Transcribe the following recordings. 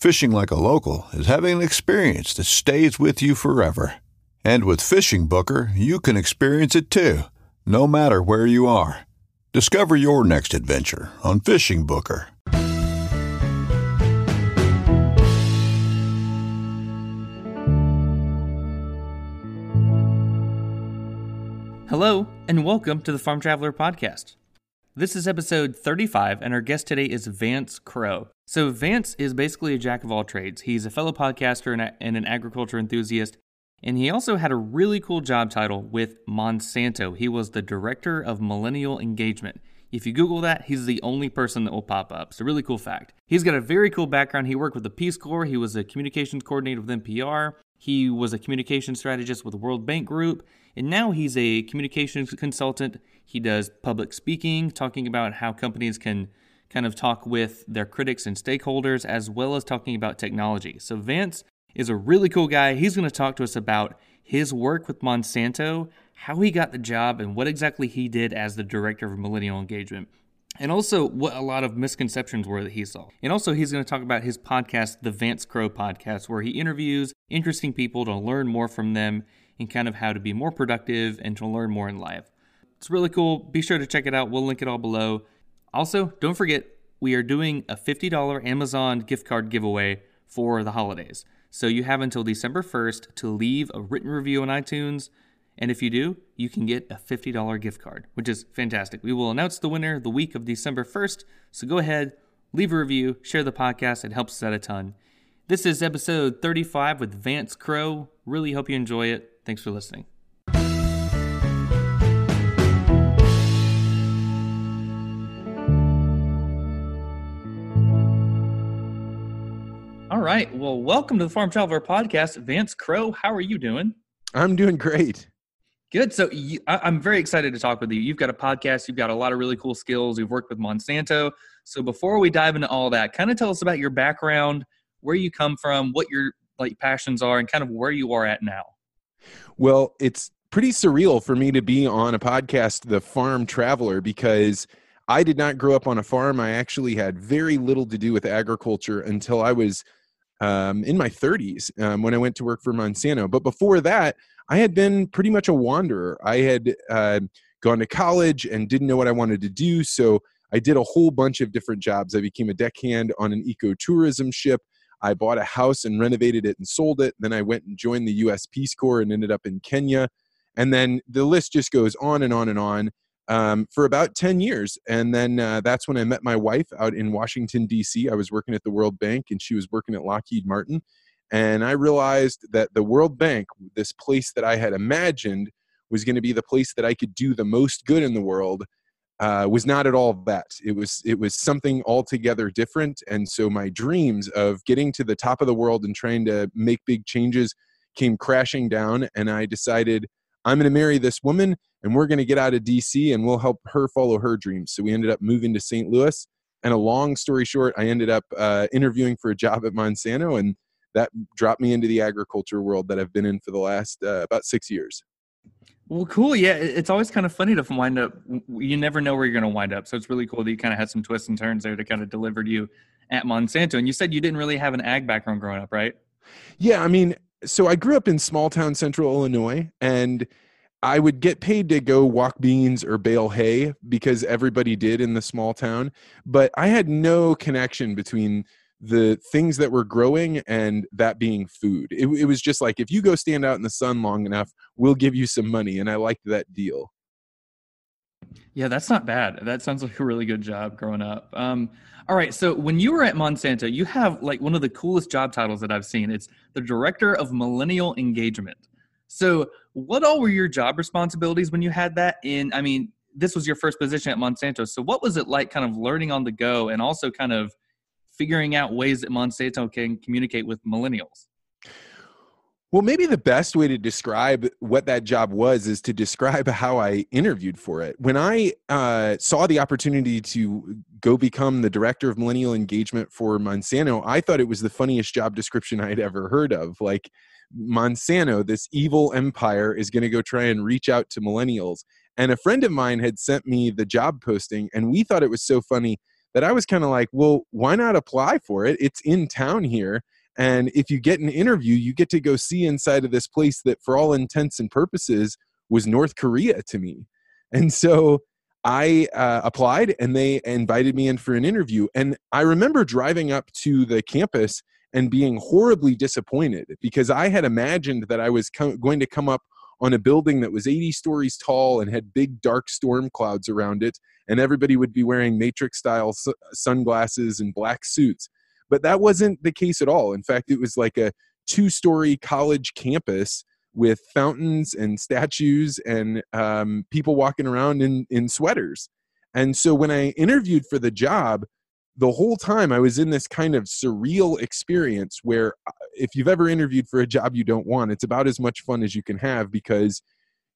Fishing like a local is having an experience that stays with you forever. And with Fishing Booker, you can experience it too, no matter where you are. Discover your next adventure on Fishing Booker. Hello, and welcome to the Farm Traveler Podcast. This is episode 35, and our guest today is Vance Crowe. So, Vance is basically a jack of all trades. He's a fellow podcaster and, a, and an agriculture enthusiast, and he also had a really cool job title with Monsanto. He was the Director of Millennial Engagement. If you Google that, he's the only person that will pop up. It's a really cool fact. He's got a very cool background. He worked with the Peace Corps, he was a communications coordinator with NPR, he was a communication strategist with the World Bank Group, and now he's a communications consultant. He does public speaking, talking about how companies can kind of talk with their critics and stakeholders, as well as talking about technology. So, Vance is a really cool guy. He's going to talk to us about his work with Monsanto, how he got the job, and what exactly he did as the director of millennial engagement. And also, what a lot of misconceptions were that he saw. And also, he's going to talk about his podcast, the Vance Crowe Podcast, where he interviews interesting people to learn more from them and kind of how to be more productive and to learn more in life. It's really cool. Be sure to check it out. We'll link it all below. Also, don't forget, we are doing a $50 Amazon gift card giveaway for the holidays. So you have until December 1st to leave a written review on iTunes. And if you do, you can get a $50 gift card, which is fantastic. We will announce the winner the week of December 1st. So go ahead, leave a review, share the podcast. It helps us out a ton. This is episode 35 with Vance Crowe. Really hope you enjoy it. Thanks for listening. Right. Well, welcome to the Farm Traveler Podcast. Vance Crowe. how are you doing? I'm doing great. Good. So you, I, I'm very excited to talk with you. You've got a podcast. You've got a lot of really cool skills. You've worked with Monsanto. So before we dive into all that, kind of tell us about your background, where you come from, what your like passions are, and kind of where you are at now. Well, it's pretty surreal for me to be on a podcast, The Farm Traveler, because I did not grow up on a farm. I actually had very little to do with agriculture until I was um, in my 30s um, when I went to work for Monsanto. But before that, I had been pretty much a wanderer. I had uh, gone to college and didn't know what I wanted to do. So I did a whole bunch of different jobs. I became a deckhand on an ecotourism ship. I bought a house and renovated it and sold it. Then I went and joined the US Peace Corps and ended up in Kenya. And then the list just goes on and on and on um, for about 10 years. And then uh, that's when I met my wife out in Washington, D.C. I was working at the World Bank and she was working at Lockheed Martin. And I realized that the World Bank, this place that I had imagined was going to be the place that I could do the most good in the world, uh, was not at all that. It was it was something altogether different. And so my dreams of getting to the top of the world and trying to make big changes came crashing down. And I decided I'm going to marry this woman and we're going to get out of DC and we'll help her follow her dreams. So we ended up moving to St. Louis. And a long story short, I ended up uh, interviewing for a job at Monsanto, and that dropped me into the agriculture world that I've been in for the last uh, about six years. Well, cool. Yeah, it's always kind of funny to wind up. You never know where you're going to wind up, so it's really cool that you kind of had some twists and turns there to kind of delivered you at Monsanto. And you said you didn't really have an ag background growing up, right? Yeah, I mean, so I grew up in small town central Illinois, and I would get paid to go walk beans or bale hay because everybody did in the small town, but I had no connection between the things that were growing and that being food. It, it, was just like if you go stand out in the sun long enough, we'll give you some money, and I liked that deal. Yeah, that's not bad. That sounds like a really good job growing up. Um, all right, so when you were at Monsanto, you have like one of the coolest job titles that I've seen. It's the director of millennial engagement. So, what all were your job responsibilities when you had that? In, I mean, this was your first position at Monsanto. So, what was it like, kind of learning on the go, and also kind of figuring out ways that Monsanto can communicate with millennials? Well, maybe the best way to describe what that job was is to describe how I interviewed for it. When I uh, saw the opportunity to go become the director of millennial engagement for Monsanto, I thought it was the funniest job description I had ever heard of. Like, Monsanto, this evil empire, is going to go try and reach out to millennials. And a friend of mine had sent me the job posting, and we thought it was so funny that I was kind of like, well, why not apply for it? It's in town here. And if you get an interview, you get to go see inside of this place that, for all intents and purposes, was North Korea to me. And so I uh, applied and they invited me in for an interview. And I remember driving up to the campus and being horribly disappointed because I had imagined that I was co- going to come up on a building that was 80 stories tall and had big dark storm clouds around it, and everybody would be wearing Matrix style su- sunglasses and black suits. But that wasn't the case at all. In fact, it was like a two story college campus with fountains and statues and um, people walking around in, in sweaters. And so when I interviewed for the job, the whole time I was in this kind of surreal experience where uh, if you've ever interviewed for a job you don't want, it's about as much fun as you can have because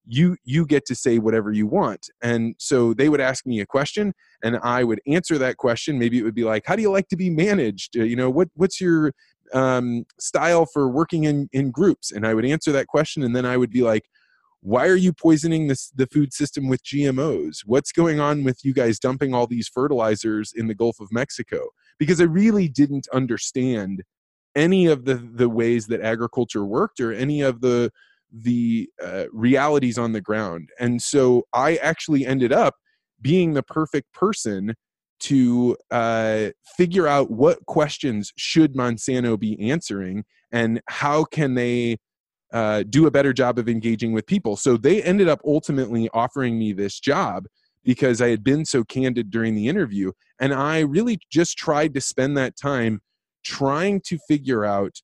you you get to say whatever you want. And so they would ask me a question and I would answer that question. Maybe it would be like, how do you like to be managed? Uh, you know, what what's your um, style for working in, in groups? And I would answer that question and then I would be like, why are you poisoning this, the food system with GMOs? What's going on with you guys dumping all these fertilizers in the Gulf of Mexico? Because I really didn't understand any of the, the ways that agriculture worked or any of the the uh, realities on the ground. And so I actually ended up being the perfect person to uh, figure out what questions should Monsanto be answering and how can they uh, do a better job of engaging with people. So they ended up ultimately offering me this job because I had been so candid during the interview. And I really just tried to spend that time trying to figure out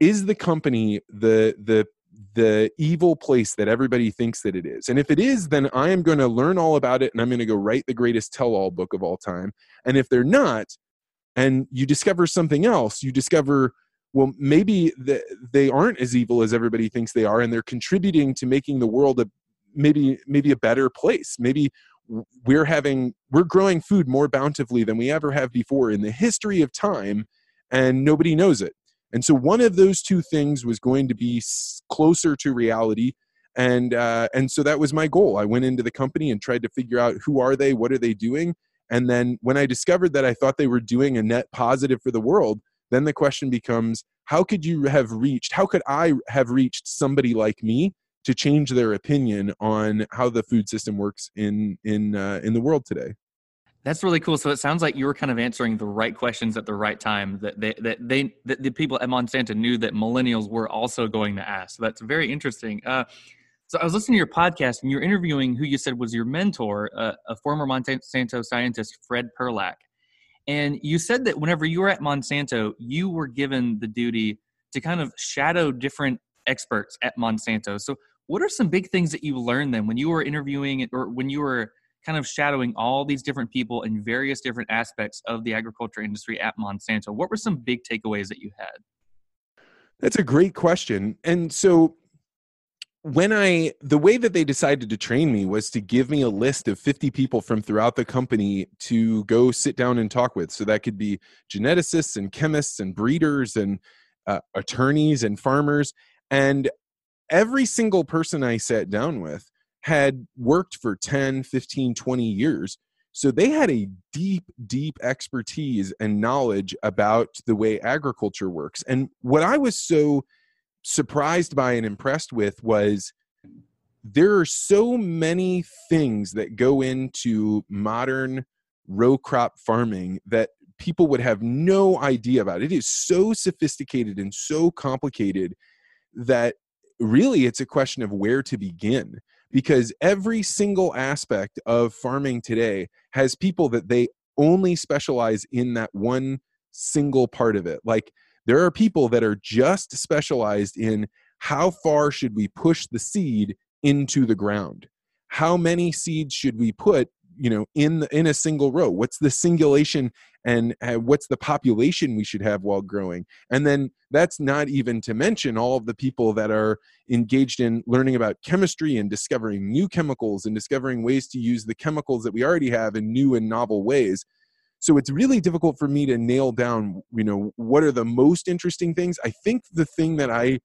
is the company the the the evil place that everybody thinks that it is. And if it is, then I am going to learn all about it and I'm going to go write the greatest tell all book of all time. And if they're not, and you discover something else, you discover well maybe the, they aren't as evil as everybody thinks they are and they're contributing to making the world a maybe maybe a better place maybe we're having we're growing food more bountifully than we ever have before in the history of time and nobody knows it and so one of those two things was going to be closer to reality. And uh, and so that was my goal. I went into the company and tried to figure out who are they what are they doing? And then when i discovered that i thought they were doing a net positive for the world then the question becomes how could you have reached how could i have reached somebody like me to change their opinion on how the food system works in in uh, in the world today that's really cool. So it sounds like you were kind of answering the right questions at the right time. That they that they that the people at Monsanto knew that millennials were also going to ask. So that's very interesting. Uh, so I was listening to your podcast, and you're interviewing who you said was your mentor, uh, a former Monsanto scientist, Fred Perlak. And you said that whenever you were at Monsanto, you were given the duty to kind of shadow different experts at Monsanto. So, what are some big things that you learned then when you were interviewing or when you were kind of shadowing all these different people in various different aspects of the agriculture industry at Monsanto? What were some big takeaways that you had? That's a great question. And so, when I the way that they decided to train me was to give me a list of 50 people from throughout the company to go sit down and talk with. So that could be geneticists and chemists and breeders and uh, attorneys and farmers. And every single person I sat down with had worked for 10, 15, 20 years. So they had a deep, deep expertise and knowledge about the way agriculture works. And what I was so surprised by and impressed with was there are so many things that go into modern row crop farming that people would have no idea about. It is so sophisticated and so complicated that really it's a question of where to begin because every single aspect of farming today has people that they only specialize in that one single part of it. Like there are people that are just specialized in how far should we push the seed into the ground? How many seeds should we put you know in the, in a single row what's the singulation and uh, what's the population we should have while growing? And then that's not even to mention all of the people that are engaged in learning about chemistry and discovering new chemicals and discovering ways to use the chemicals that we already have in new and novel ways. So it's really difficult for me to nail down you know what are the most interesting things. I think the thing that i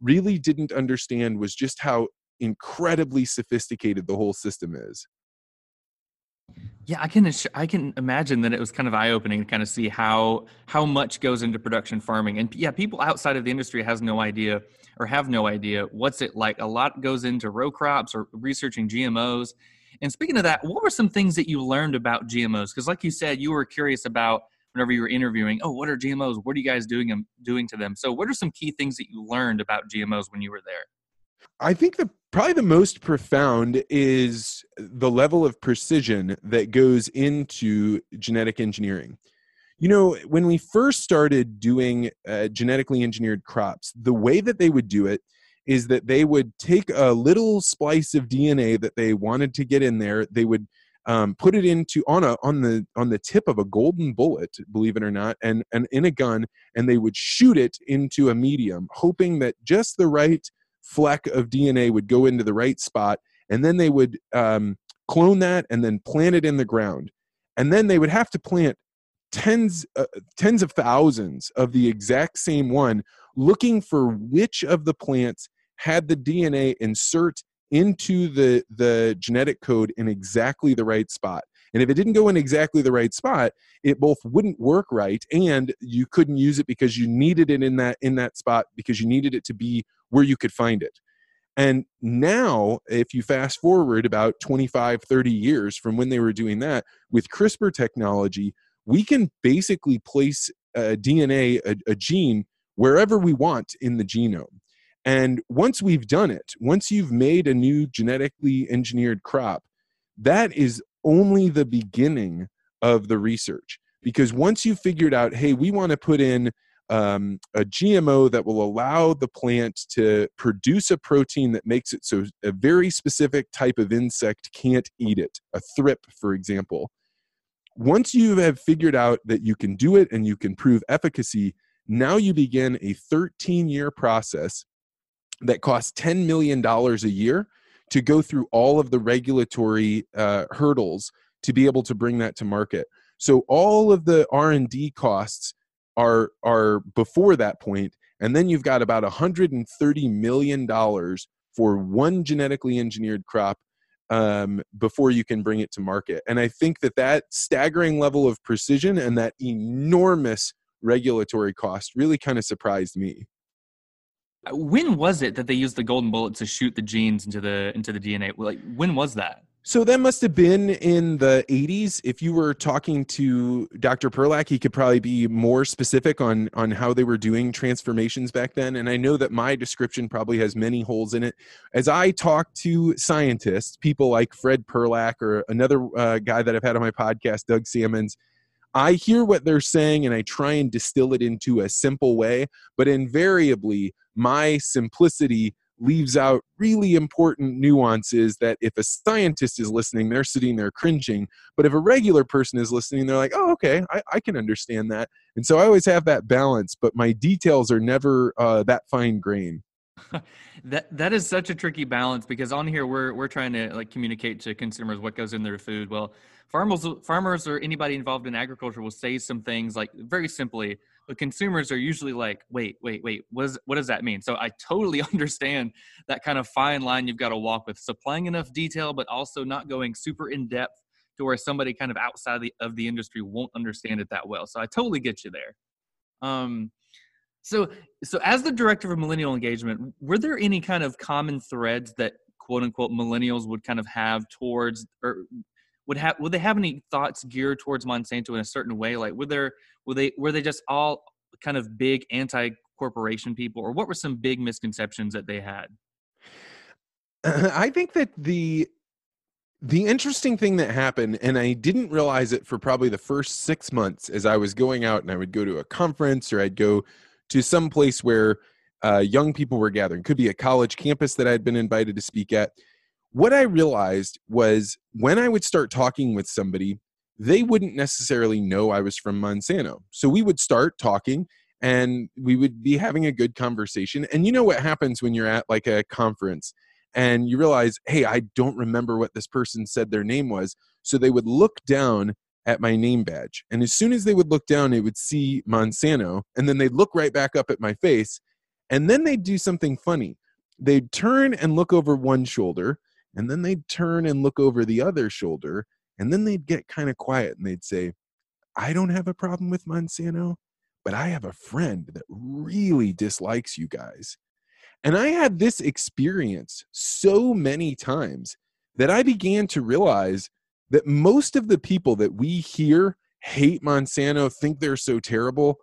really didn't understand was just how incredibly sophisticated the whole system is yeah, I can I can imagine that it was kind of eye opening to kind of see how how much goes into production farming, and yeah, people outside of the industry has no idea or have no idea what's it like. A lot goes into row crops or researching GMOs. And speaking of that, what were some things that you learned about GMOs? Because like you said, you were curious about whenever you were interviewing. Oh, what are GMOs? What are you guys doing doing to them? So, what are some key things that you learned about GMOs when you were there? I think the probably the most profound is the level of precision that goes into genetic engineering. You know, when we first started doing uh, genetically engineered crops, the way that they would do it is that they would take a little splice of DNA that they wanted to get in there. They would um, put it into on a on the on the tip of a golden bullet, believe it or not, and and in a gun, and they would shoot it into a medium, hoping that just the right fleck of DNA would go into the right spot, and then they would um, clone that and then plant it in the ground. And then they would have to plant tens uh, tens of thousands of the exact same one, looking for which of the plants had the DNA insert into the the genetic code in exactly the right spot. And if it didn't go in exactly the right spot, it both wouldn't work right and you couldn't use it because you needed it in that in that spot because you needed it to be where you could find it. And now, if you fast forward about 25, 30 years from when they were doing that, with CRISPR technology, we can basically place a DNA, a, a gene, wherever we want in the genome. And once we've done it, once you've made a new genetically engineered crop, that is only the beginning of the research. Because once you've figured out, hey, we want to put in um, a GMO that will allow the plant to produce a protein that makes it so a very specific type of insect can't eat it, a thrip, for example. Once you have figured out that you can do it and you can prove efficacy, now you begin a 13 year process that costs $10 million a year to go through all of the regulatory uh, hurdles to be able to bring that to market. So all of the R&D costs are are before that point and then you've got about 130 million dollars for one genetically engineered crop um, before you can bring it to market. And i think that that staggering level of precision and that enormous regulatory cost really kind of surprised me. When was it that they used the golden bullet to shoot the genes into the into the dna like when was that so that must have been in the 80s. If you were talking to Dr. Perlak, he could probably be more specific on on how they were doing transformations back then. And I know that my description probably has many holes in it. As I talk to scientists, people like Fred Perlak or another uh, guy that I've had on my podcast, Doug Sammons, I hear what they're saying and I try and distill it into a simple way. But invariably, my simplicity leaves out really important nuances that if a scientist is listening, they're sitting there cringing. But if a regular person is listening, they're like, oh, okay, I, I can understand that. And so I always have that balance, but my details are never uh, that fine grain. that that is such a tricky balance because on here we're we're trying to like communicate to consumers what goes in their food. Well, farmers farmers or anybody involved in agriculture will say some things like very simply, but consumers are usually like, wait, wait, wait, what, is, what does that mean? So I totally understand that kind of fine line you've got to walk with supplying enough detail, but also not going super in depth to where somebody kind of outside of the, of the industry won't understand it that well. So I totally get you there. Um, so, so as the director of millennial engagement, were there any kind of common threads that quote unquote millennials would kind of have towards or would have would they have any thoughts geared towards Monsanto in a certain way? Like were there were they were they just all kind of big anti corporation people, or what were some big misconceptions that they had? I think that the the interesting thing that happened, and I didn't realize it for probably the first six months as I was going out and I would go to a conference or I'd go to some place where uh, young people were gathering. Could be a college campus that I'd been invited to speak at. What I realized was when I would start talking with somebody, they wouldn't necessarily know I was from Monsanto. So we would start talking and we would be having a good conversation. And you know what happens when you're at like a conference and you realize, hey, I don't remember what this person said their name was. So they would look down at my name badge. And as soon as they would look down, they would see Monsanto, and then they'd look right back up at my face, and then they'd do something funny. They'd turn and look over one shoulder, and then they'd turn and look over the other shoulder, and then they'd get kind of quiet and they'd say, I don't have a problem with Monsanto, but I have a friend that really dislikes you guys. And I had this experience so many times that I began to realize that most of the people that we hear hate Monsanto, think they're so terrible,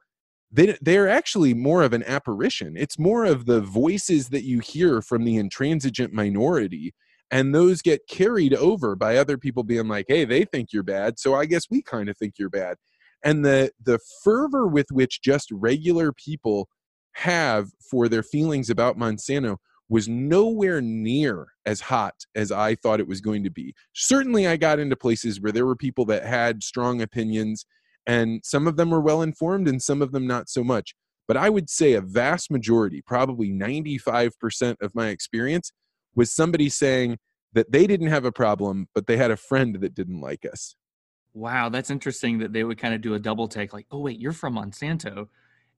they, they're actually more of an apparition. It's more of the voices that you hear from the intransigent minority. And those get carried over by other people being like, hey, they think you're bad. So I guess we kind of think you're bad. And the, the fervor with which just regular people have for their feelings about Monsanto was nowhere near as hot as I thought it was going to be. Certainly, I got into places where there were people that had strong opinions, and some of them were well informed and some of them not so much. But I would say a vast majority, probably 95% of my experience, was somebody saying that they didn't have a problem, but they had a friend that didn't like us. Wow, that's interesting that they would kind of do a double take like, oh, wait, you're from Monsanto.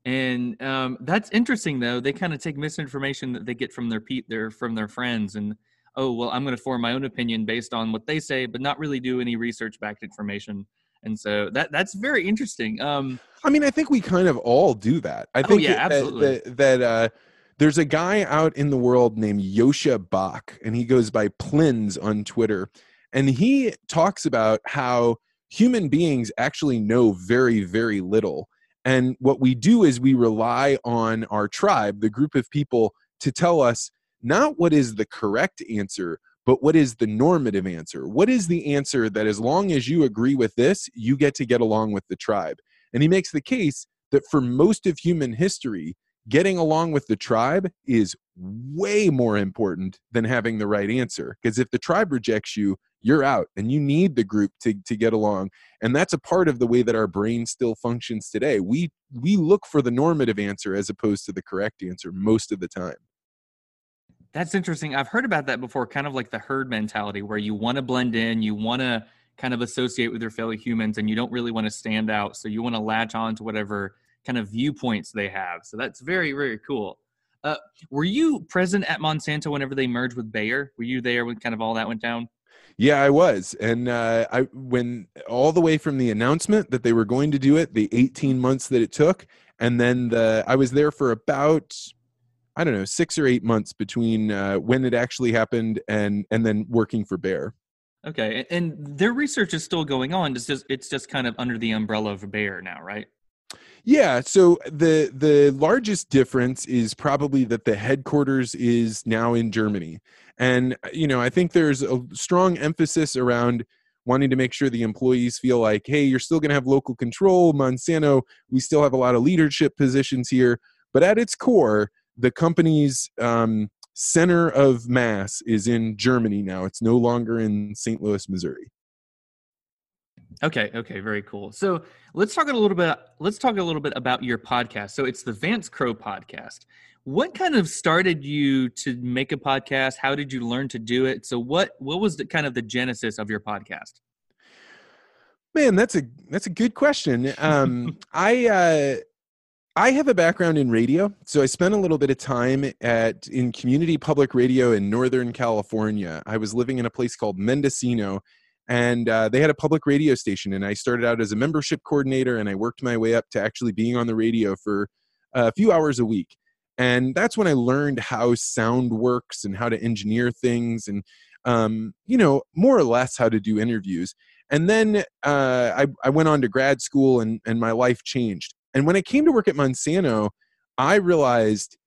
And um, that's interesting, though. They kind of take misinformation that they get from their pe- their from their friends, and oh well, I'm going to form my own opinion based on what they say, but not really do any research backed information. And so that that's very interesting. Um, I mean, I think we kind of all do that. I oh, think oh, yeah, absolutely. that, that, that uh, there's a guy out in the world named Joscha Bach, and he goes by Plinz on Twitter, and he talks about how human beings actually know very, very little and what we do is we rely on our tribe, the group of people, to tell us not what is the correct answer, but what is the normative answer? What is the answer that, as long as you agree with this, you get to get along with the tribe? And he makes the case that for most of human history, getting along with the tribe is way more important than having the right answer. Because if the tribe rejects you, you're out and you need the group to, to get along and that's a part of the way that our brain still functions today we we look for the normative answer as opposed to the correct answer most of the time that's interesting i've heard about that before kind of like the herd mentality where you want to blend in you want to kind of associate with your fellow humans and you don't really want to stand out so you want to latch on to whatever kind of viewpoints they have so that's very very cool uh, were you present at monsanto whenever they merged with bayer were you there when kind of all that went down yeah, I was, and uh, I when all the way from the announcement that they were going to do it, the 18 months that it took, and then the I was there for about I don't know six or eight months between uh, when it actually happened and and then working for Bayer. Okay, and their research is still going on. It's just it's just kind of under the umbrella of Bayer now, right? Yeah, so the the largest difference is probably that the headquarters is now in Germany. And you know, I think there's a strong emphasis around wanting to make sure the employees feel like, hey, you're still going to have local control. Monsanto, we still have a lot of leadership positions here, but at its core, the company's um, center of mass is in Germany now. It's no longer in St. Louis, Missouri. Okay, okay, very cool. So let's talk a little bit. Let's talk a little bit about your podcast. So it's the Vance Crowe podcast. what kind of started you to make a podcast? How did you learn to do it? So what what was the kind of the genesis of your podcast? Man, that's a that's a good question. Um, I uh, I have a background in radio, so I spent a little bit of time at in community public radio in Northern California. I was living in a place called Mendocino, and uh, they had a public radio station. And I started out as a membership coordinator, and I worked my way up to actually being on the radio for a few hours a week. And that's when I learned how sound works and how to engineer things, and um, you know, more or less how to do interviews. And then uh, I, I went on to grad school, and and my life changed and when I came to work at Monsanto, I realized,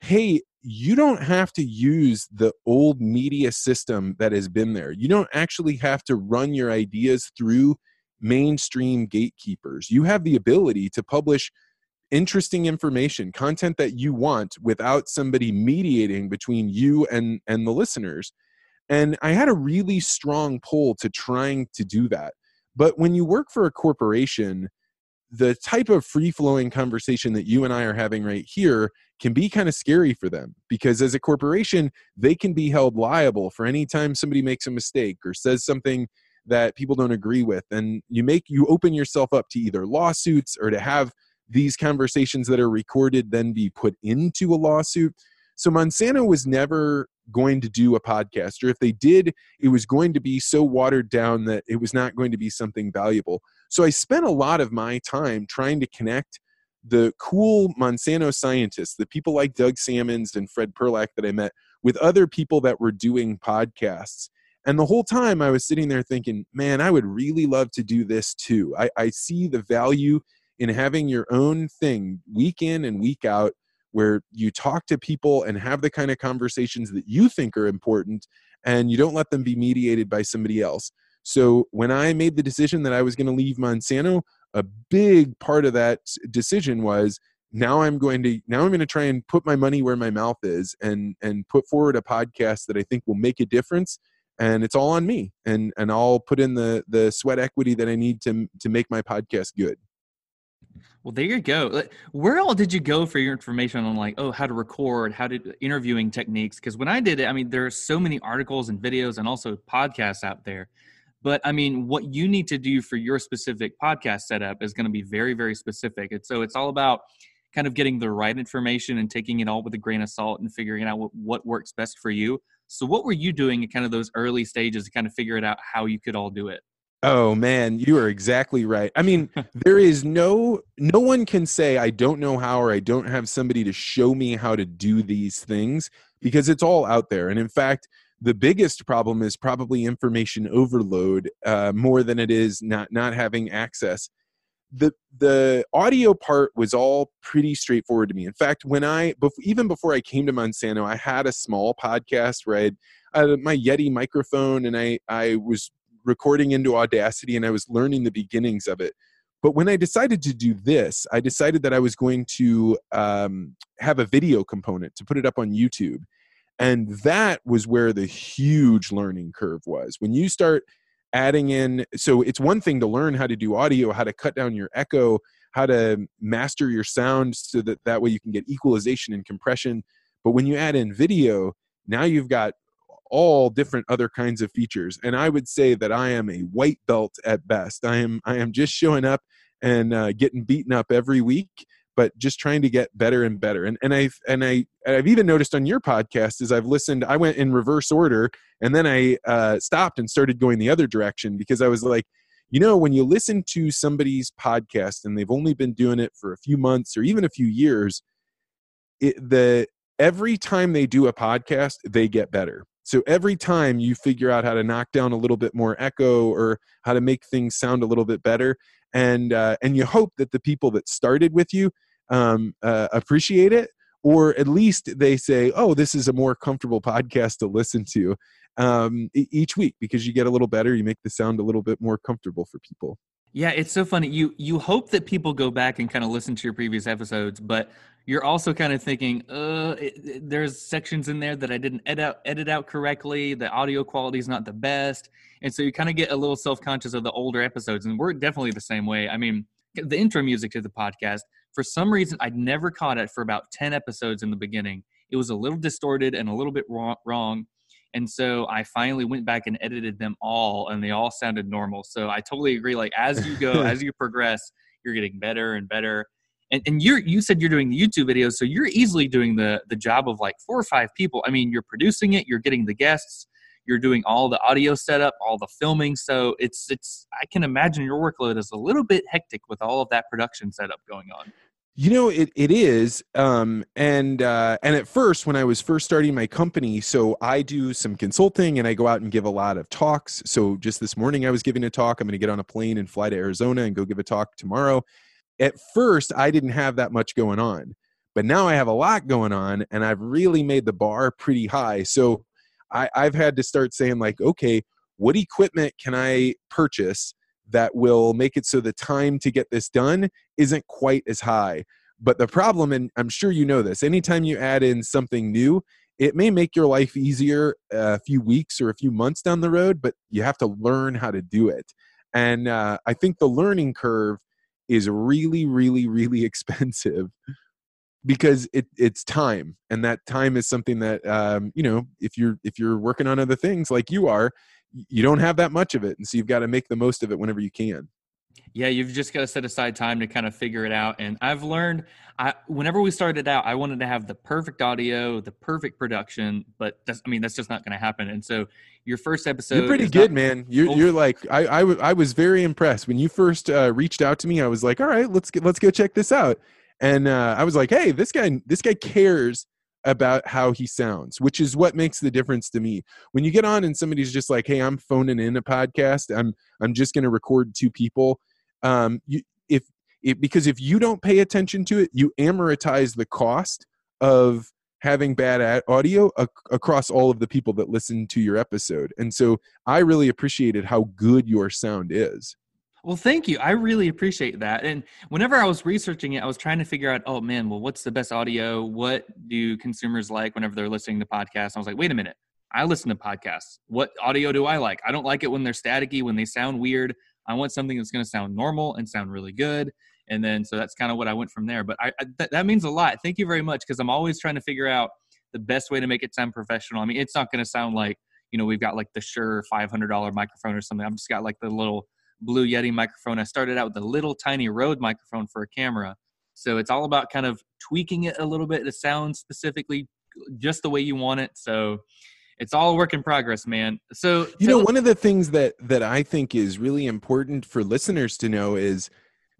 hey, you don't have to use the old media system that has been there. You don't actually have to run your ideas through mainstream gatekeepers. You have the ability to publish interesting information, content that you want without somebody mediating between you and and the listeners. And I had a really strong pull to trying to do that. But when you work for a corporation, the type of free flowing conversation that you and I are having right here can be kind of scary for them because as a corporation, they can be held liable for any time somebody makes a mistake or says something that people don't agree with. And you make you open yourself up to either lawsuits or to have these conversations that are recorded then be put into a lawsuit. So Monsanto was never going to do a podcast, or if they did, it was going to be so watered down that it was not going to be something valuable. So I spent a lot of my time trying to connect the cool Monsanto scientists, the people like Doug Sammons and Fred Perlak that I met, with other people that were doing podcasts. And the whole time I was sitting there thinking, man, I would really love to do this too. I, I see the value in having your own thing week in and week out where you talk to people and have the kind of conversations that you think are important and you don't let them be mediated by somebody else. So when I made the decision that I was going to leave Monsanto, a big part of that decision was now I'm going to now I'm going to try and put my money where my mouth is and and put forward a podcast that I think will make a difference and it's all on me and and I'll put in the the sweat equity that I need to to make my podcast good. Well, there you go. Where all did you go for your information on like, oh, how to record, how to interviewing techniques? Because when I did it, I mean, there are so many articles and videos and also podcasts out there. But I mean, what you need to do for your specific podcast setup is going to be very, very specific. And so it's all about kind of getting the right information and taking it all with a grain of salt and figuring out what, what works best for you. So, what were you doing at kind of those early stages to kind of figure it out how you could all do it? Oh man, you are exactly right. I mean, there is no no one can say I don't know how or I don't have somebody to show me how to do these things because it's all out there. And in fact, the biggest problem is probably information overload uh, more than it is not not having access. The the audio part was all pretty straightforward to me. In fact, when I even before I came to Monsanto, I had a small podcast where I had, had my Yeti microphone and I I was recording into Audacity and I was learning the beginnings of it. But when I decided to do this, I decided that I was going to um, have a video component to put it up on YouTube. And that was where the huge learning curve was. When you start adding in, so it's one thing to learn how to do audio, how to cut down your echo, how to master your sound so that that way you can get equalization and compression. But when you add in video, now you've got all different other kinds of features and i would say that i am a white belt at best i am i am just showing up and uh, getting beaten up every week but just trying to get better and better. And and i've and i i've even noticed on your podcast as i've listened i went in reverse order and then i uh, stopped and started going the other direction because i was like you know when you listen to somebody's podcast and they've only been doing it for a few months or even a few years it, the every time they do a podcast they get better. So every time you figure out how to knock down a little bit more echo or how to make things sound a little bit better, and uh, and you hope that the people that started with you um, uh, appreciate it, or at least they say, "Oh, this is a more comfortable podcast to listen to." Um, each week because you get a little better, you make the sound a little bit more comfortable for people. Yeah, it's so funny. You you hope that people go back and kind of listen to your previous episodes, but you're also kind of thinking, uh, it, it, there's sections in there that I didn't edit out, edit out correctly. The audio quality is not the best, and so you kind of get a little self conscious of the older episodes. And we're definitely the same way. I mean, the intro music to the podcast for some reason I'd never caught it for about 10 episodes in the beginning. It was a little distorted and a little bit wrong. And so I finally went back and edited them all and they all sounded normal. So I totally agree. Like as you go, as you progress, you're getting better and better. And, and you're you said you're doing the YouTube videos, so you're easily doing the the job of like four or five people. I mean, you're producing it, you're getting the guests, you're doing all the audio setup, all the filming. So it's it's I can imagine your workload is a little bit hectic with all of that production setup going on. You know, it, it is. Um, and uh, and at first, when I was first starting my company, so I do some consulting and I go out and give a lot of talks. So just this morning, I was giving a talk. I'm going to get on a plane and fly to Arizona and go give a talk tomorrow. At first, I didn't have that much going on, but now I have a lot going on, and I've really made the bar pretty high. So I, I've had to start saying, like, okay, what equipment can I purchase that will make it so the time to get this done isn't quite as high. But the problem, and I'm sure you know this, anytime you add in something new, it may make your life easier a few weeks or a few months down the road, but you have to learn how to do it. And uh, I think the learning curve is really, really, really expensive because it, it's time and that time is something that um, you know if you're if you're working on other things like you are you don't have that much of it and so you've got to make the most of it whenever you can yeah you've just got to set aside time to kind of figure it out and i've learned i whenever we started out i wanted to have the perfect audio the perfect production but that's i mean that's just not going to happen and so your first episode you're pretty good not, man you're, oh, you're like I, I, I was very impressed when you first uh, reached out to me i was like all right let's get let's go check this out and uh, I was like, "Hey, this guy, this guy cares about how he sounds, which is what makes the difference to me. When you get on and somebody's just like, "Hey, I'm phoning in a podcast. I'm I'm just going to record two people." Um, you if it because if you don't pay attention to it, you amortize the cost of having bad audio ac- across all of the people that listen to your episode. And so I really appreciated how good your sound is. Well, thank you. I really appreciate that. And whenever I was researching it, I was trying to figure out, oh man, well, what's the best audio? What do consumers like whenever they're listening to podcasts? I was like, wait a minute. I listen to podcasts. What audio do I like? I don't like it when they're staticky, when they sound weird. I want something that's going to sound normal and sound really good. And then, so that's kind of what I went from there. But I, I th- that means a lot. Thank you very much because I'm always trying to figure out the best way to make it sound professional. I mean, it's not going to sound like, you know, we've got like the Shure $500 microphone or something. I've just got like the little Blue Yeti microphone. I started out with a little tiny Rode microphone for a camera. So it's all about kind of tweaking it a little bit to sound specifically just the way you want it. So it's all work in progress, man. So you know, one of the things that that I think is really important for listeners to know is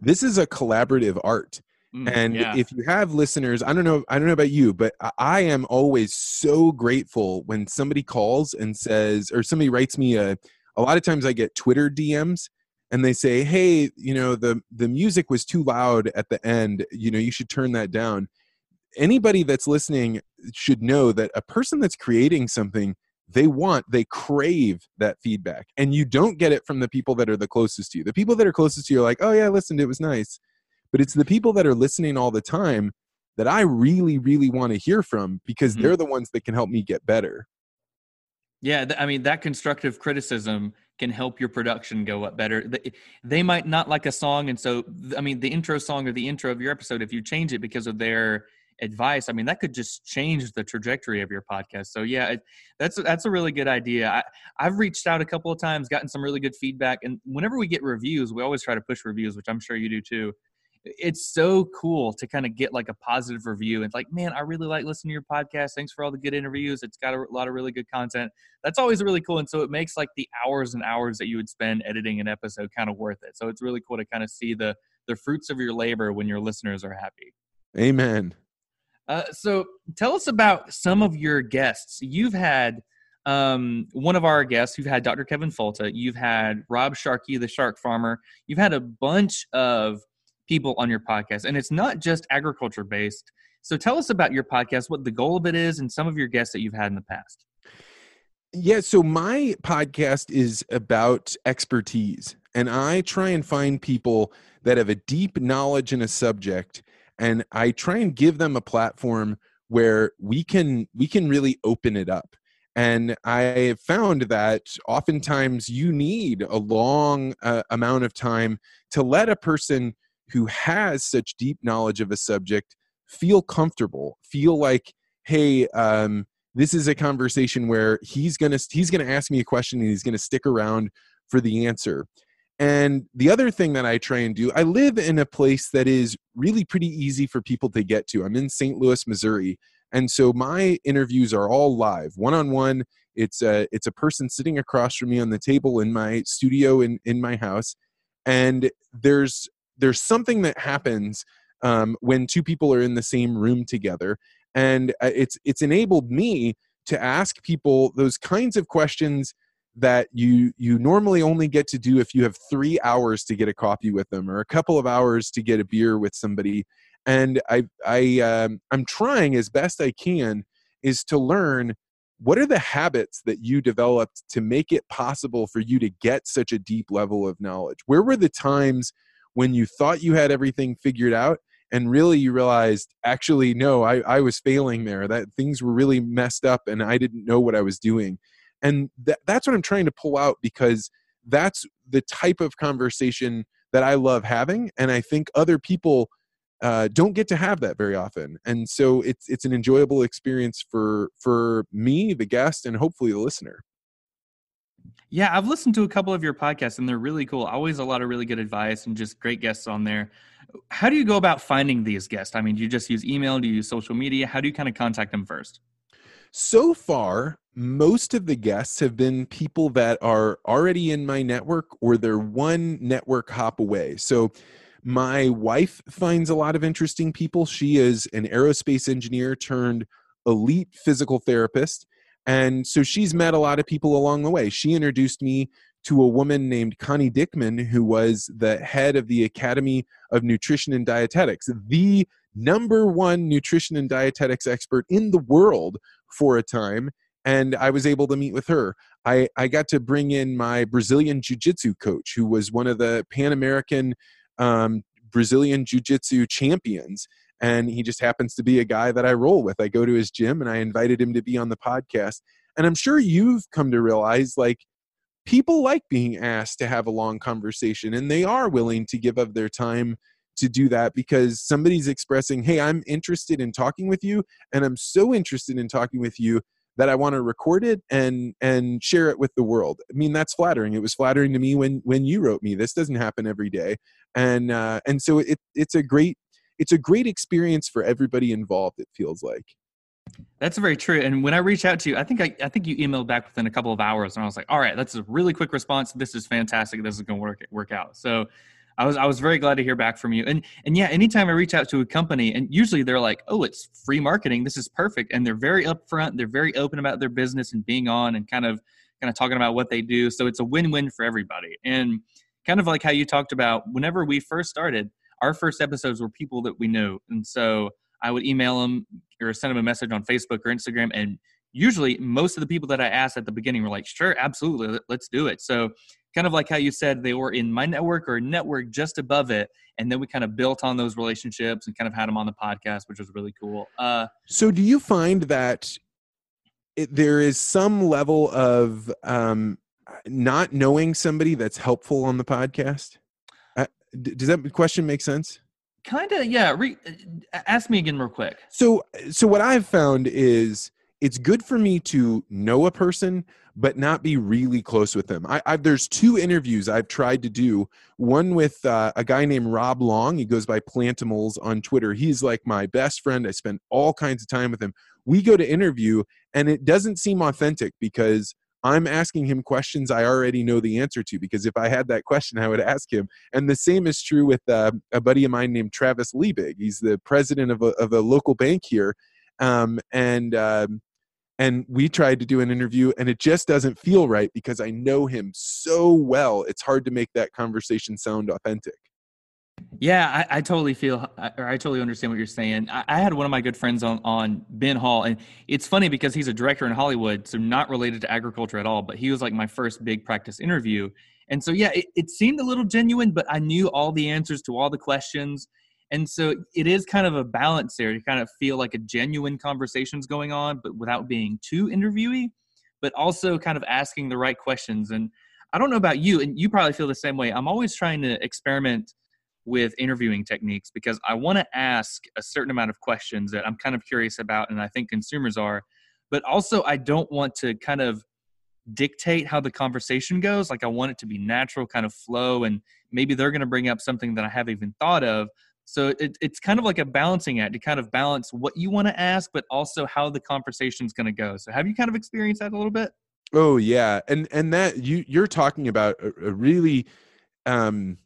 this is a collaborative art. Mm, and yeah. if you have listeners, I don't know, I don't know about you, but I am always so grateful when somebody calls and says, or somebody writes me a. A lot of times I get Twitter DMs and they say hey you know the the music was too loud at the end you know you should turn that down anybody that's listening should know that a person that's creating something they want they crave that feedback and you don't get it from the people that are the closest to you the people that are closest to you are like oh yeah i listened it was nice but it's the people that are listening all the time that i really really want to hear from because mm-hmm. they're the ones that can help me get better yeah i mean that constructive criticism can help your production go up better. They, they might not like a song, and so I mean, the intro song or the intro of your episode, if you change it because of their advice, I mean, that could just change the trajectory of your podcast. So yeah, that's that's a really good idea. I, I've reached out a couple of times, gotten some really good feedback, and whenever we get reviews, we always try to push reviews, which I'm sure you do too it's so cool to kind of get like a positive review. It's like, man, I really like listening to your podcast. Thanks for all the good interviews. It's got a lot of really good content. That's always really cool. And so it makes like the hours and hours that you would spend editing an episode kind of worth it. So it's really cool to kind of see the the fruits of your labor when your listeners are happy. Amen. Uh, so tell us about some of your guests. You've had um, one of our guests, you've had Dr. Kevin Folta, you've had Rob Sharkey, the shark farmer, you've had a bunch of people on your podcast. And it's not just agriculture based. So tell us about your podcast, what the goal of it is, and some of your guests that you've had in the past. Yeah, so my podcast is about expertise, and I try and find people that have a deep knowledge in a subject, and I try and give them a platform where we can we can really open it up. And I found that oftentimes you need a long uh, amount of time to let a person who has such deep knowledge of a subject feel comfortable, feel like, hey, um, this is a conversation where he's gonna he's gonna ask me a question and he's gonna stick around for the answer. And the other thing that I try and do, I live in a place that is really pretty easy for people to get to. I'm in St. Louis, Missouri, and so my interviews are all live, one on one. It's a it's a person sitting across from me on the table in my studio in in my house, and there's there's something that happens um, when two people are in the same room together, and uh, it's it's enabled me to ask people those kinds of questions that you you normally only get to do if you have three hours to get a coffee with them or a couple of hours to get a beer with somebody. And i i um, i'm trying as best i can is to learn what are the habits that you developed to make it possible for you to get such a deep level of knowledge? Where were the times when you thought you had everything figured out and really you realized actually no I, I was failing there. That things were really messed up and i didn't know what i was doing and th- that's what i'm trying to pull out because that's the type of conversation that i love having and i think other people uh, don't get to have that very often. And so it's it's an enjoyable experience for for me the guest and hopefully the listener. Yeah i've listened to a couple of your podcasts and they're really cool. Always a lot of really good advice and just great guests on there. How do you go about finding these guests? I mean do you just use email? Do you use social media? How do you kind of contact them first? So far most of the guests have been people that are already in my network or they're one network hop away. So my wife finds a lot of interesting people. She is an aerospace engineer turned elite physical therapist. And so she's met a lot of people along the way. She introduced me to a woman named Connie Diekman, who was the head of the Academy of Nutrition and Dietetics, the number one nutrition and dietetics expert in the world for a time and I was able to meet with her. I, I got to bring in my Brazilian Jiu Jitsu coach, who was one of the Pan American um, Brazilian Jiu Jitsu champions. And he just happens to be a guy that I roll with. I go to his gym and I invited him to be on the podcast. And I'm sure you've come to realize like people like being asked to have a long conversation and they are willing to give up their time to do that because somebody's expressing, hey, I'm interested in talking with you. And I'm so interested in talking with you that I want to record it and and share it with the world. I mean, that's flattering. It was flattering to me when when you wrote me. This doesn't happen every day, and uh, and so it it's a great it's a great experience for everybody involved. It feels like. That's very true. And when I reached out to you, I think I, I think you emailed back within a couple of hours, and I was like, "All right, that's a really quick response. This is fantastic. This is going to work work out." So I was I was very glad to hear back from you. And and yeah, anytime I reach out to a company, and usually they're like, "Oh, it's free marketing. This is perfect," and they're very upfront. They're very open about their business and being on and kind of kind of talking about what they do. So it's a win-win for everybody. And kind of like how you talked about whenever we first started, our first episodes were people that we knew, and so I would email them or send them a message on Facebook or Instagram, and usually most of the people that I asked at the beginning were like, "Sure, absolutely, let's do it." So kind of like how you said they were in my network or network just above it and then we kind of built on those relationships and kind of had them on the podcast which was really cool. Uh, so do you find that it, there is some level of um, not knowing somebody that's helpful on the podcast? Uh, does that question make sense? Kind of yeah. Re- uh, ask me again real quick. So so what i've found is it's good for me to know a person but not be really close with them I, I there's two interviews i've tried to do one with uh, a guy named rob long he goes by plantimals on twitter he's like my best friend i spend all kinds of time with him we go to interview and it doesn't seem authentic because I'm asking him questions I already know the answer to because if I had that question, I would ask him. And the same is true with uh, a buddy of mine named Travis Liebig. He's the president of a, of a local bank here. Um, and um, and we tried to do an interview and it just doesn't feel right because i know him so well it's hard to make that conversation sound authentic. Yeah i, I totally feel or i totally understand what you're saying. I, I, had one of my good friends on on ben hall and it's funny because he's a director in hollywood so not related to agriculture at all but he was like my first big practice interview. And so yeah it, it seemed a little genuine but i knew all the answers to all the questions and so it is kind of a balance there to kind of feel like a genuine conversation's going on, but without being too interviewee, but also kind of asking the right questions. And I don't know about you, and you probably feel the same way. I'm always trying to experiment with interviewing techniques because I want to ask a certain amount of questions that I'm kind of curious about, and I think consumers are. But also, I don't want to kind of dictate how the conversation goes. Like, I want it to be natural, kind of flow, and maybe they're going to bring up something that I haven't even thought of. So it, it's kind of like a balancing act to kind of balance what you want to ask, but also how the conversation is going to go. So have you kind of experienced that a little bit? Oh yeah, and and that you you're talking about a, a really um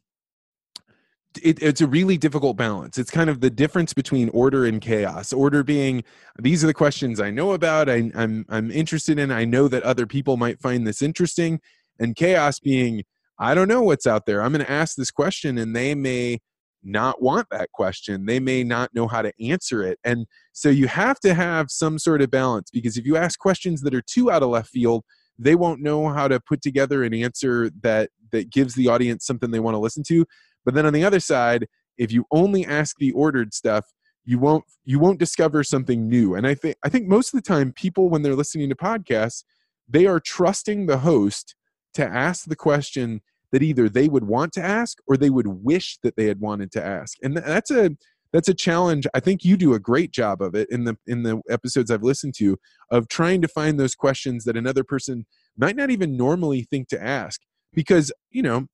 it, it's a really difficult balance. It's kind of the difference between order and chaos. Order being these are the questions I know about, I, I'm I'm interested in. I know that other people might find this interesting, and chaos being I don't know what's out there. I'm going to ask this question, and they may not want that question. They may not know how to answer it, and so you have to have some sort of balance because if you ask questions that are too out of left field, they won't know how to put together an answer that that gives the audience something they want to listen to but then on the other side, if you only ask the ordered stuff, you won't you won't discover something new. And I think I think most of the time people when they're listening to podcasts, they are trusting the host to ask the question that either they would want to ask or they would wish that they had wanted to ask. And that's a that's a challenge. I think you do a great job of it in the in the episodes I've listened to of trying to find those questions that another person might not even normally think to ask because, you know,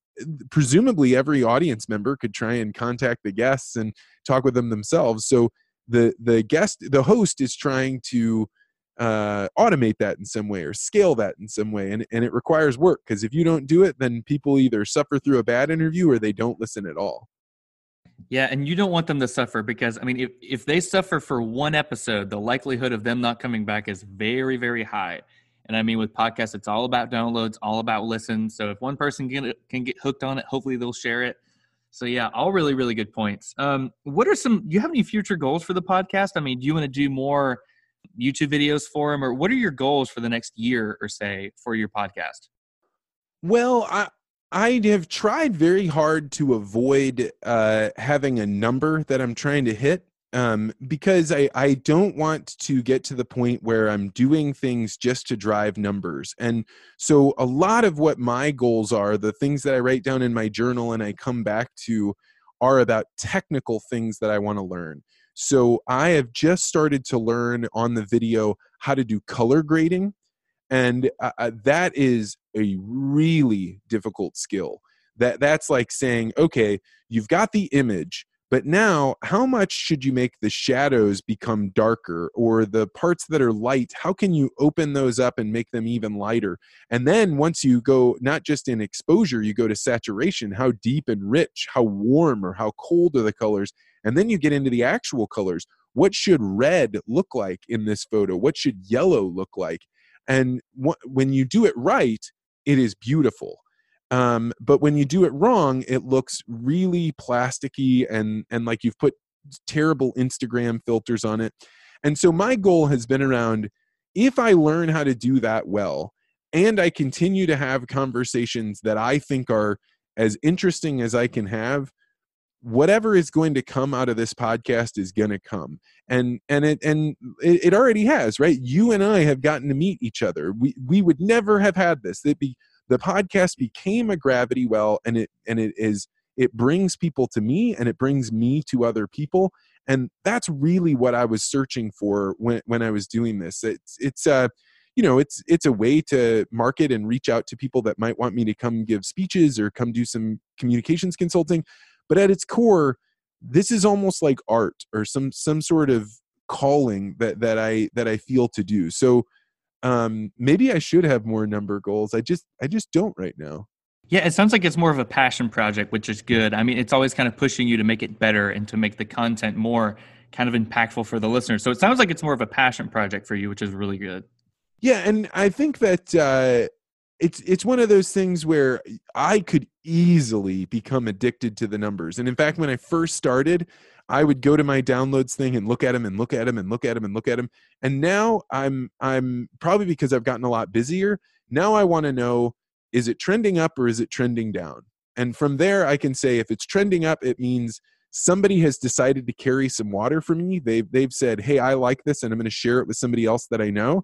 presumably every audience member could try and contact the guests and talk with them themselves so the the guest the host is trying to uh, automate that in some way or scale that in some way and, and it requires work because if you don't do it then people either suffer through a bad interview or they don't listen at all yeah and you don't want them to suffer because i mean if, if they suffer for one episode the likelihood of them not coming back is very very high and I mean, with podcasts, it's all about downloads, all about listens. So if one person can, can get hooked on it, hopefully they'll share it. So yeah, all really, really good points. Um, what are some? Do you have any future goals for the podcast? I mean, do you want to do more YouTube videos for them, or what are your goals for the next year or say for your podcast? Well, I I have tried very hard to avoid uh, having a number that I'm trying to hit um, because I, I don't want to get to the point where I'm doing things just to drive numbers. And so, a lot of what my goals are, the things that I write down in my journal and I come back to, are about technical things that I want to learn. So, I have just started to learn on the video how to do color grading. And uh, uh that is a really difficult skill. That, that's like saying, okay, you've got the image but now, how much should you make the shadows become darker or the parts that are light? How can you open those up and make them even lighter? And then once you go not just in exposure, you go to saturation, how deep and rich, how warm or how cold are the colors? And then you get into the actual colors. What should red look like in this photo? What should yellow look like? And wh- when you do it right, it is beautiful um, but when you do it wrong, it looks really plasticky and and like you've put terrible Instagram filters on it. And so my goal has been around if I learn how to do that well, and I continue to have conversations that I think are as interesting as I can have, whatever is going to come out of this podcast is going to come. And and it and it, it, already has right? You and i have gotten to meet each other. We we would never have had this. It'd be the podcast became a gravity well and it and it is it brings people to me and it brings me to other people and that's really what i was searching for when when i was doing this. It's it's uh you know it's it's a way to market and reach out to people that might want me to come give speeches or come do some communications consulting but at its core this is almost like art or some some sort of calling that that i that i feel to do. So um maybe i should have more number goals i just i just don't right now. Yeah it sounds like it's more of a passion project which is good i mean it's always kind of pushing you to make it better and to make the content more kind of impactful for the listeners so it sounds like it's more of a passion project for you which is really good. Yeah and i think that uh it's it's one of those things where i could easily become addicted to the numbers and in fact when i first started I would go to my downloads thing and look at them and look at them and look at them and look at them. And now I'm I'm probably because I've gotten a lot busier. Now I want to know is it trending up or is it trending down? And from there I can say if it's trending up it means somebody has decided to carry some water for me. They've they've said, "Hey, I like this and I'm going to share it with somebody else that I know."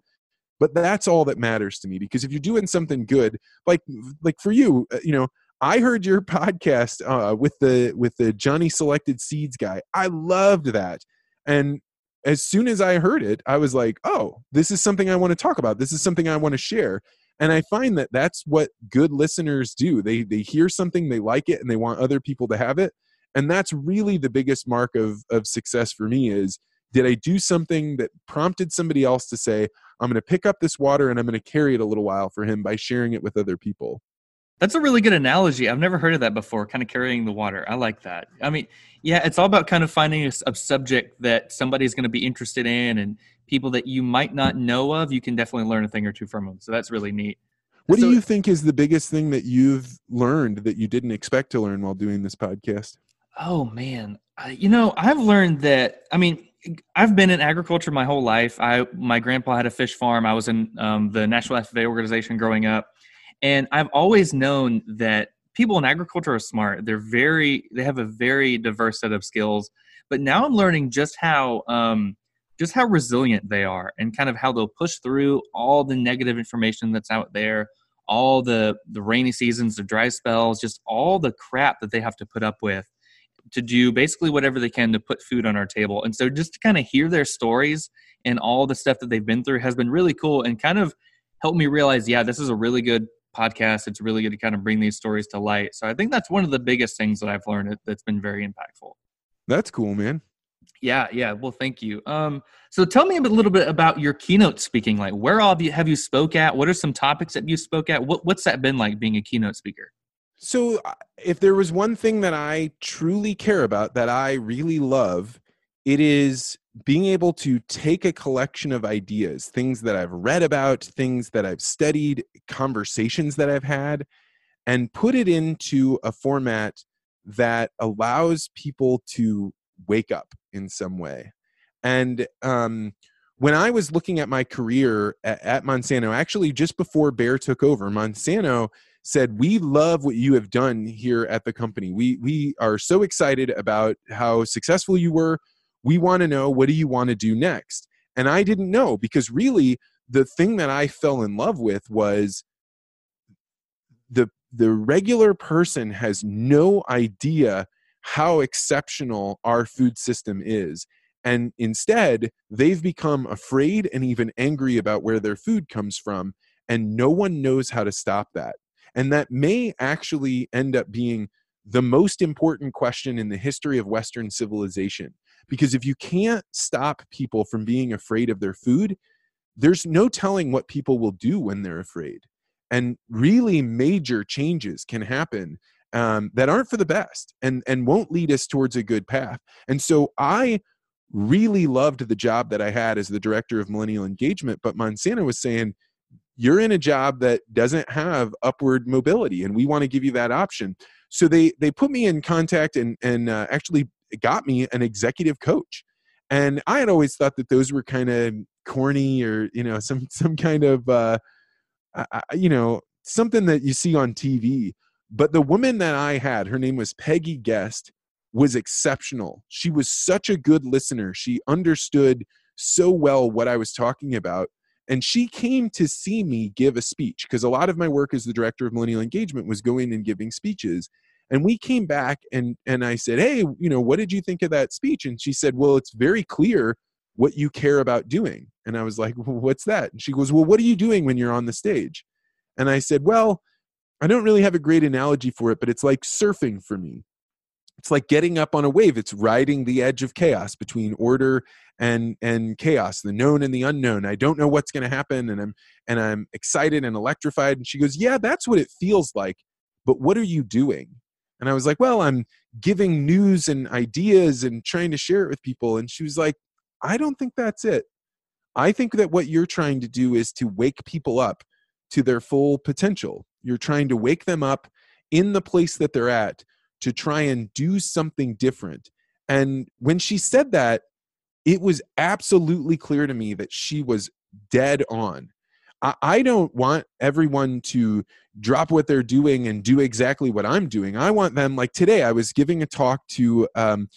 But that's all that matters to me because if you're doing something good, like like for you, uh, you know, I heard your podcast uh, with the with the Johnny's Selected Seeds guy. I loved that, and as soon as I heard it, I was like, "Oh, this is something I want to talk about. This is something I want to share." And I find that that's what good listeners do. They they hear something, they like it, and they want other people to have it. And that's really the biggest mark of of success for me is did I do something that prompted somebody else to say, I'm going to pick up this water and I'm going to carry it a little while for him by sharing it with other people? That's a really good analogy. I've never heard of that before, kind of carrying the water. I like that. I mean, yeah, it's all about kind of finding a, a subject that somebody's going to be interested in and people that you might not know of, you can definitely learn a thing or two from them. So that's really neat. What so, do you think is the biggest thing that you've learned that you didn't expect to learn while doing this podcast? Oh, man. I, You know, I've learned that, I mean, I've been in agriculture my whole life. I my grandpa had a fish farm. I was in um, the National FFA organization growing up, and I've always known that people in agriculture are smart. They're very they have a very diverse set of skills. But now I'm learning just how um, just how resilient they are, and kind of how they'll push through all the negative information that's out there, all the the rainy seasons, the dry spells, just all the crap that they have to put up with to do basically whatever they can to put food on our table. And so just to kind of hear their stories and all the stuff that they've been through has been really cool and kind of helped me realize, yeah, this is a really good podcast. It's really good to kind of bring these stories to light. So I think that's one of the biggest things that I've learned that's been very impactful. That's cool, man. Yeah, yeah. Well, thank you. Um, so tell me a little bit about your keynote speaking. Like, where all have you have you spoke at? What are some topics that you spoke at? What, what's that been like being a keynote speaker? So, uh, if there was one thing that I truly care about, that I really love, it is being able to take a collection of ideas, things that I've read about, things that I've studied, conversations that I've had, and put it into a format that allows people to wake up in some way. And um, when I was looking at my career at, at Monsanto, actually just before Bayer took over, Monsanto said we love what you have done here at the company we we are so excited about how successful you were we want to know what do you want to do next? And i didn't know because really the thing that i fell in love with was the the regular person has no idea how exceptional our food system is. And instead they've become afraid and even angry about where their food comes from and no one knows how to stop that. And that may actually end up being the most important question in the history of Western civilization. Because if you can't stop people from being afraid of their food, there's no telling what people will do when they're afraid. And really major changes can happen um, that aren't for the best and, and won't lead us towards a good path. And so I really loved the job that I had as the director of millennial engagement, but Monsanto was saying, you're in a job that doesn't have upward mobility and we want to give you that option so they they put me in contact and and uh, actually got me an executive coach. And i had always thought that those were kind of corny or you know some some kind of uh, uh, you know something that you see on tv but the woman that i had her name was peggy guest was exceptional. She was such a good listener. She understood so well what i was talking about. And she came to see me give a speech because a lot of my work as the director of millennial engagement was going and giving speeches and we came back and and i said hey you know what did you think of that speech? And she said well it's very clear what you care about doing. And i was like well, what's that? And she goes well what are you doing when you're on the stage? And i said well i don't really have a great analogy for it but it's like surfing for me. It's like getting up on a wave. It's riding the edge of chaos between order and and chaos the known and the unknown. I don't know what's going to happen and i'm and i'm excited and electrified. And she goes yeah that's what it feels like but what are you doing and i was like well i'm giving news and ideas and trying to share it with people and she was like i don't think that's it i think that what you're trying to do is to wake people up to their full potential you're trying to wake them up in the place that they're at to try and do something different. And when she said that, it was absolutely clear to me that she was dead on. I, don't want everyone to drop what they're doing and do exactly what I'm doing. I want them, like today, I was giving a talk to um,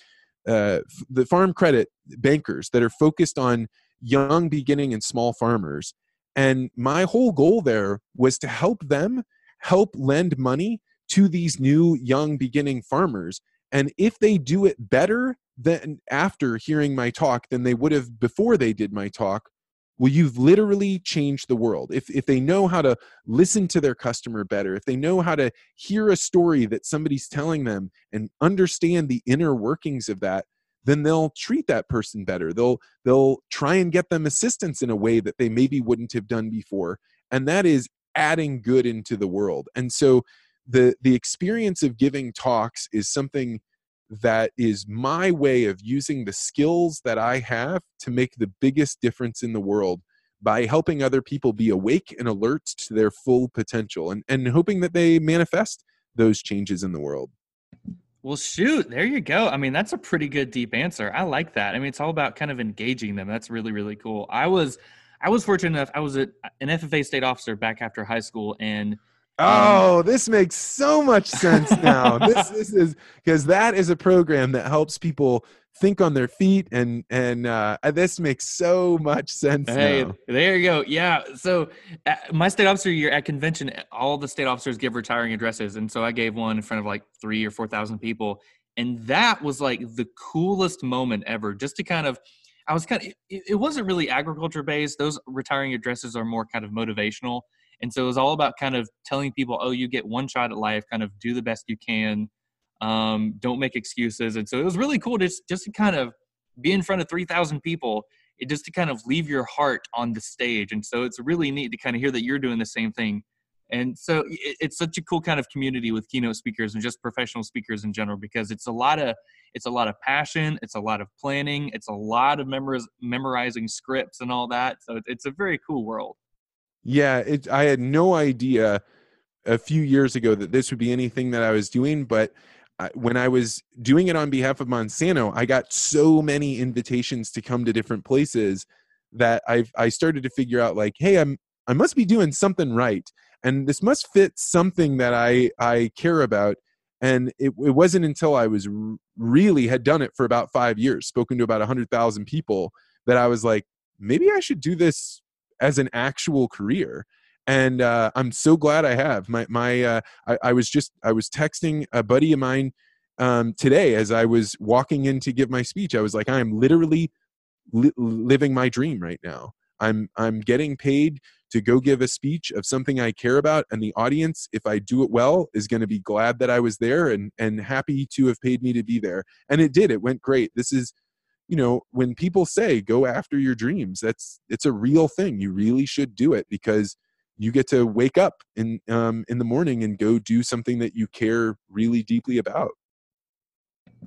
uh, the farm credit bankers that are focused on young, beginning, and small farmers. And my whole goal there was to help them help lend money to these new young beginning farmers. And if they do it better than after hearing my talk than they would have before they did my talk, well, you've literally changed the world. If, if they know how to listen to their customer better, if they know how to hear a story that somebody's telling them and understand the inner workings of that, then they'll treat that person better. They'll they'll try and get them assistance in a way that they maybe wouldn't have done before. And that is adding good into the world. And so the the experience of giving talks is something that is my way of using the skills that I have to make the biggest difference in the world by helping other people be awake and alert to their full potential and, and hoping that they manifest those changes in the world. Well, shoot, there you go. I mean, that's a pretty good deep answer. I like that. I mean, it's all about kind of engaging them. That's really, really cool. I was, I was fortunate enough. I was a, an FFA state officer back after high school, and oh, this makes so much sense now. this this is because that is a program that helps people think on their feet and and uh, this makes so much sense hey now. there you go yeah so uh, my state officer year at convention all the state officers give retiring addresses and so i gave one in front of like three or four thousand people and that was like the coolest moment ever just to kind of i was kind of it, it wasn't really agriculture based those retiring addresses are more kind of motivational and so it was all about kind of telling people, oh, you get one shot at life, kind of do the best you can, um, don't make excuses. And so it was really cool just just to kind of be in front of 3,000 people, it just to kind of leave your heart on the stage. And so it's really neat to kind of hear that you're doing the same thing. And so it, it's such a cool kind of community with keynote speakers and just professional speakers in general because it's a lot of it's a lot of passion, it's a lot of planning, it's a lot of memoriz- memorizing scripts and all that. So it's a very cool world. Yeah, it, I had no idea a few years ago that this would be anything that I was doing, but when I was doing it on behalf of Monsanto, I got so many invitations to come to different places that I I started to figure out like, hey, I'm I must be doing something right, and this must fit something that I I care about. And it, it wasn't until I was really had done it for about five years, spoken to about hundred thousand people, that I was like, maybe I should do this as an actual career and uh, I'm so glad I have. My my uh, I, I, was just I was texting a buddy of mine um, today as I was walking in to give my speech. I was like, I am literally li- living my dream right now. I'm I'm getting paid to go give a speech of something I care about, and the audience, if I do it well, is going to be glad that I was there and and happy to have paid me to be there. And it did. It went great. This is you know when people say go after your dreams that's it's a real thing you really should do it because you get to wake up in um, in the morning and go do something that you care really deeply about.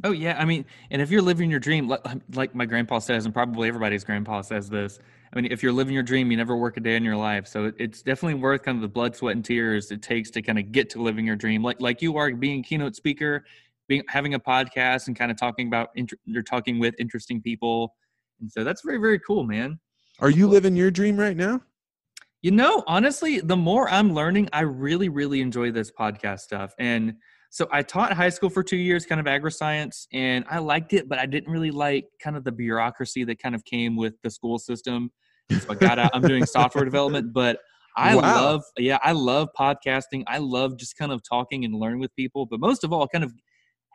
Oh yeah i mean and if you're living your dream like, like my grandpa says and probably everybody's grandpa says this i mean if you're living your dream you never work a day in your life so it's definitely worth kind of the blood sweat and tears it takes to kind of get to living your dream like like you are being keynote speaker being having a podcast and kind of talking about you're talking with interesting people. And so that's very very cool man. Are you living your dream right now? You know honestly the more i'm learning i really really enjoy this podcast stuff. And so i taught high school for two years kind of agri-science and i liked it but i didn't really like kind of the bureaucracy that kind of came with the school system. So i got out i'm doing software development but I wow. love, yeah, I love podcasting. I love just kind of talking and learning with people, but most of all, kind of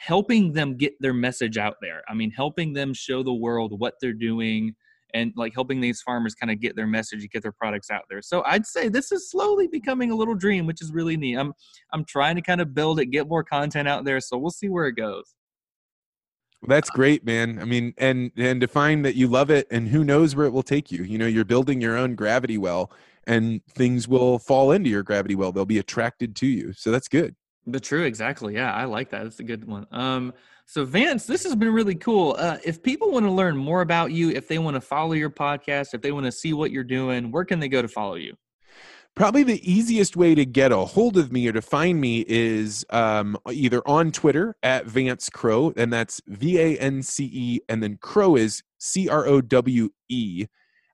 helping them get their message out there. I mean, helping them show the world what they're doing and like helping these farmers kind of get their message, and get their products out there. So I'd say this is slowly becoming a little dream, which is really neat. I'm I'm trying to kind of build it, get more content out there. So we'll see where it goes. That's uh, great, man. I mean, and and to find that you love it, and who knows where it will take you. You know, you're building your own gravity well, and things will fall into your gravity well. They'll be attracted to you. So that's good. The true, exactly. Yeah, I like that. That's a good one. Um, so Vance, this has been really cool. Uh, if people want to learn more about you, if they want to follow your podcast, if they want to see what you're doing, where can they go to follow you? Probably the easiest way to get a hold of me or to find me is um, either on Twitter at Vance Crowe, and that's V A N C E, and then Crowe is C R O W E.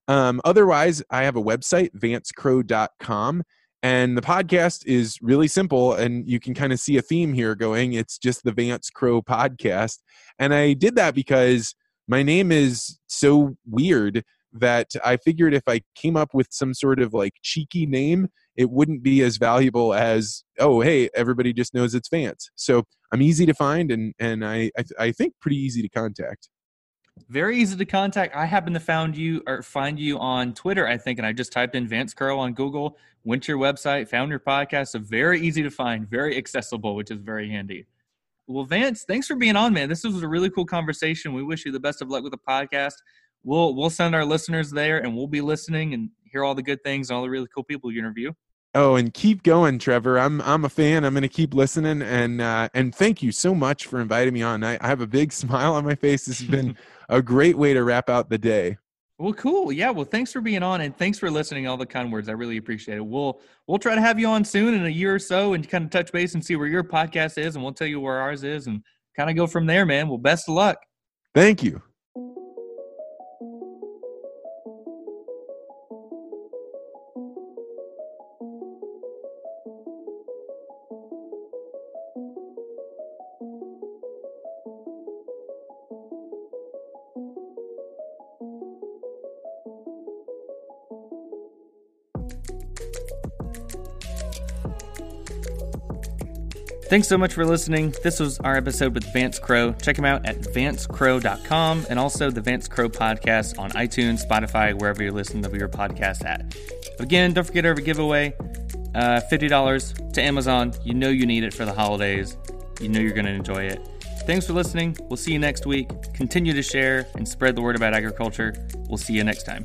Um, otherwise, I have a website, vancecrowe.com and the podcast is really simple, and you can kind of see a theme here going. It's just the Vance Crowe podcast. And I did that because my name is so weird that I figured if I came up with some sort of like cheeky name, it wouldn't be as valuable as oh hey everybody just knows it's Vance. So I'm easy to find and and I I, I think pretty easy to contact. Very easy to contact. I happen to found you or find you on Twitter, I think, and I just typed in Vance Crowe on Google, went to your website, found your podcast. So very easy to find, very accessible, which is very handy. Well, Vance, thanks for being on, man. This was a really cool conversation. We wish you the best of luck with the podcast. We'll we'll send our listeners there, and we'll be listening and hear all the good things and all the really cool people you interview. Oh, and keep going, Trevor. I'm I'm a fan. I'm going to keep listening, and uh, and thank you so much for inviting me on. I, I have a big smile on my face. This has been a great way to wrap out the day. Well, cool. Yeah. Well, thanks for being on and thanks for listening. All the kind words. I really appreciate it. We'll we'll try to have you on soon in a year or so and kind of touch base and see where your podcast is, and we'll tell you where ours is, and kind of go from there, man. Well, best of luck. Thank you. Thanks so much for listening. This was our episode with Vance Crowe. Check him out at vancecrowe.com and also the Vance Crowe podcast on iTunes, Spotify, wherever you're listening to your podcast at. Again, don't forget our giveaway uh, $50 to Amazon. You know you need it for the holidays. You know you're going to enjoy it. Thanks for listening. We'll see you next week. Continue to share and spread the word about agriculture. We'll see you next time.